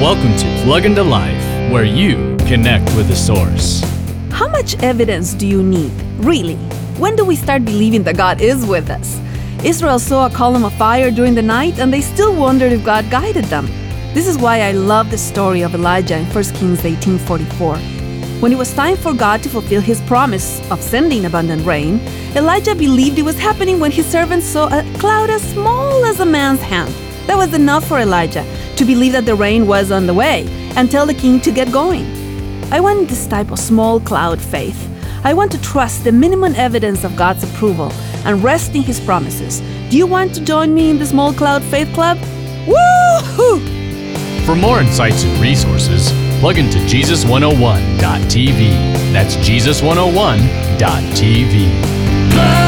Welcome to Plug into Life, where you connect with the source. How much evidence do you need, really? When do we start believing that God is with us? Israel saw a column of fire during the night and they still wondered if God guided them. This is why I love the story of Elijah in 1 Kings 18:44. When it was time for God to fulfill his promise of sending abundant rain, Elijah believed it was happening when his servant saw a cloud as small as a man's hand. That was enough for Elijah to believe that the rain was on the way and tell the king to get going. I want this type of small cloud faith. I want to trust the minimum evidence of God's approval and rest in His promises. Do you want to join me in the Small Cloud Faith Club? Woohoo! For more insights and resources, plug into Jesus101.tv. That's Jesus101.tv.